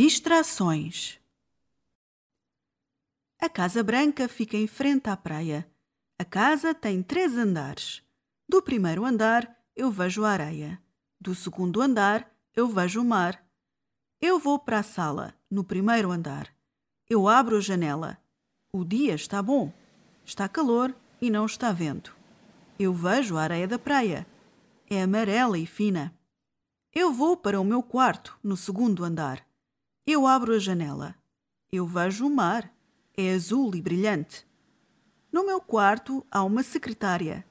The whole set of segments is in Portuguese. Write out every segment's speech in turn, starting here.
Distrações. A Casa Branca fica em frente à praia. A casa tem três andares. Do primeiro andar eu vejo a areia. Do segundo andar eu vejo o mar. Eu vou para a sala, no primeiro andar. Eu abro a janela. O dia está bom. Está calor e não está vento. Eu vejo a areia da praia. É amarela e fina. Eu vou para o meu quarto, no segundo andar. Eu abro a janela. Eu vejo o mar. É azul e brilhante. No meu quarto há uma secretária.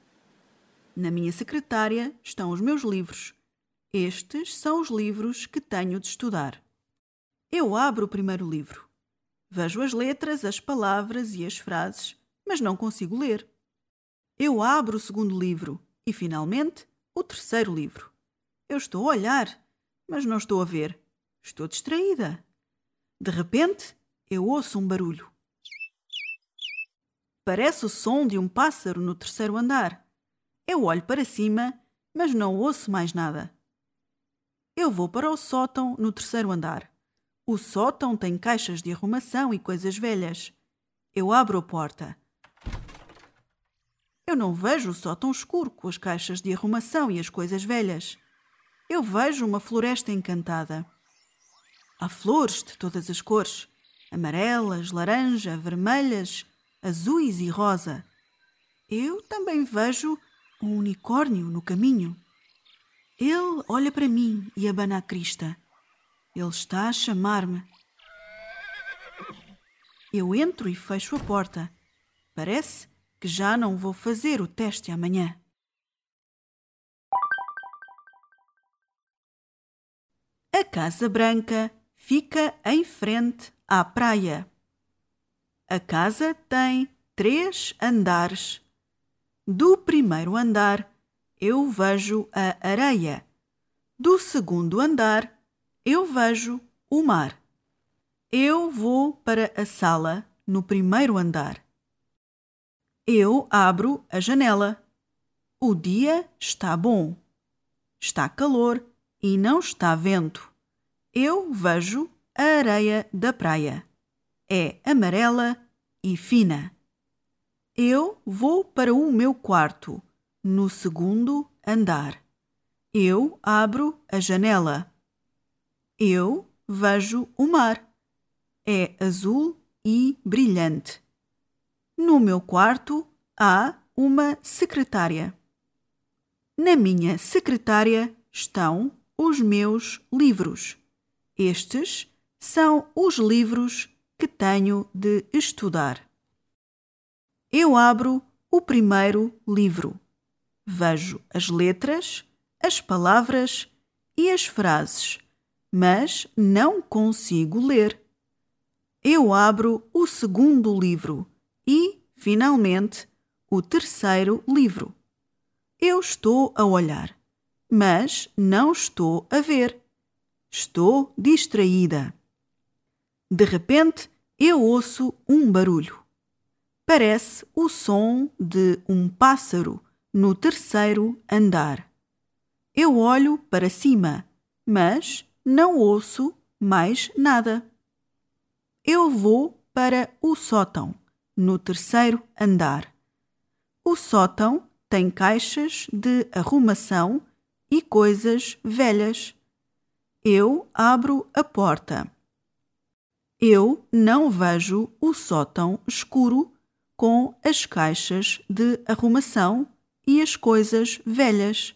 Na minha secretária estão os meus livros. Estes são os livros que tenho de estudar. Eu abro o primeiro livro. Vejo as letras, as palavras e as frases, mas não consigo ler. Eu abro o segundo livro e, finalmente, o terceiro livro. Eu estou a olhar, mas não estou a ver. Estou distraída. De repente, eu ouço um barulho. Parece o som de um pássaro no terceiro andar. Eu olho para cima, mas não ouço mais nada. Eu vou para o sótão no terceiro andar. O sótão tem caixas de arrumação e coisas velhas. Eu abro a porta. Eu não vejo o sótão escuro com as caixas de arrumação e as coisas velhas. Eu vejo uma floresta encantada. Há flores de todas as cores: amarelas, laranja, vermelhas, azuis e rosa. Eu também vejo um unicórnio no caminho. Ele olha para mim e abana a crista. Ele está a chamar-me. Eu entro e fecho a porta. Parece que já não vou fazer o teste amanhã. A Casa Branca fica em frente à praia. A casa tem três andares. Do primeiro andar eu vejo a areia. Do segundo andar eu vejo o mar. Eu vou para a sala no primeiro andar. Eu abro a janela. O dia está bom. Está calor e não está vento eu vejo a areia da praia. É amarela e fina. Eu vou para o meu quarto, no segundo andar. Eu abro a janela. Eu vejo o mar. É azul e brilhante. No meu quarto há uma secretária. Na minha secretária estão os meus livros. Estes são os livros que tenho de estudar. Eu abro o primeiro livro. Vejo as letras, as palavras e as frases, mas não consigo ler. Eu abro o segundo livro e, finalmente, o terceiro livro. Eu estou a olhar, mas não estou a ver. Estou distraída. De repente, eu ouço um barulho. Parece o som de um pássaro no terceiro andar. Eu olho para cima, mas não ouço mais nada. Eu vou para o sótão, no terceiro andar. O sótão tem caixas de arrumação e coisas velhas. Eu abro a porta. Eu não vejo o sótão escuro com as caixas de arrumação e as coisas velhas.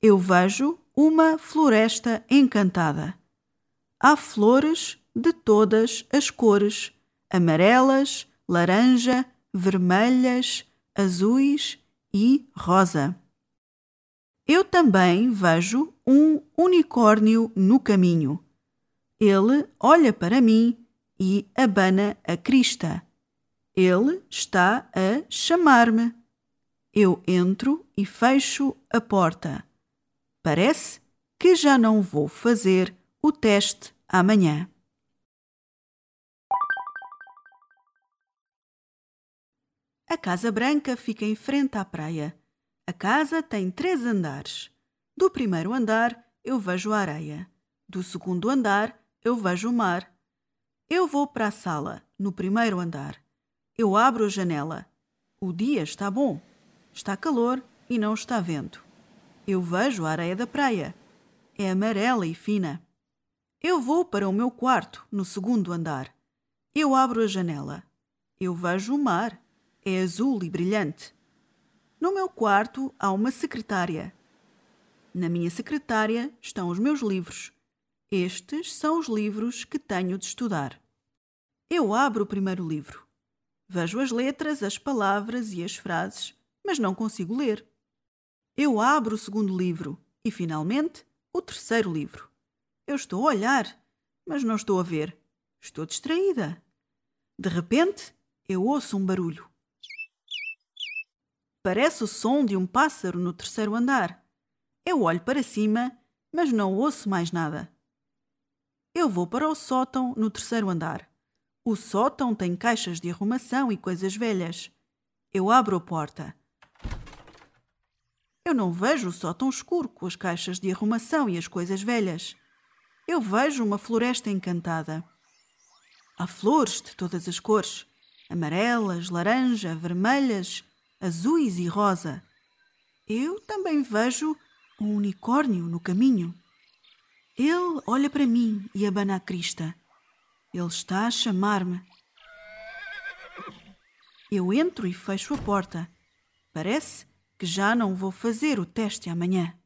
Eu vejo uma floresta encantada. Há flores de todas as cores: amarelas, laranja, vermelhas, azuis e rosa. Eu também vejo um unicórnio no caminho. Ele olha para mim e abana a crista. Ele está a chamar-me. Eu entro e fecho a porta. Parece que já não vou fazer o teste amanhã. A Casa Branca fica em frente à praia. A casa tem três andares. Do primeiro andar eu vejo a areia. Do segundo andar eu vejo o mar. Eu vou para a sala, no primeiro andar. Eu abro a janela. O dia está bom. Está calor e não está vento. Eu vejo a areia da praia. É amarela e fina. Eu vou para o meu quarto, no segundo andar. Eu abro a janela. Eu vejo o mar. É azul e brilhante. No meu quarto há uma secretária. Na minha secretária estão os meus livros. Estes são os livros que tenho de estudar. Eu abro o primeiro livro. Vejo as letras, as palavras e as frases, mas não consigo ler. Eu abro o segundo livro e, finalmente, o terceiro livro. Eu estou a olhar, mas não estou a ver. Estou distraída. De repente, eu ouço um barulho. Parece o som de um pássaro no terceiro andar. Eu olho para cima, mas não ouço mais nada. Eu vou para o sótão no terceiro andar. O sótão tem caixas de arrumação e coisas velhas. Eu abro a porta. Eu não vejo o sótão escuro com as caixas de arrumação e as coisas velhas. Eu vejo uma floresta encantada. Há flores de todas as cores: amarelas, laranja, vermelhas, azuis e rosa. Eu também vejo um unicórnio no caminho. Ele olha para mim e abana a crista. Ele está a chamar-me. Eu entro e fecho a porta. Parece que já não vou fazer o teste amanhã.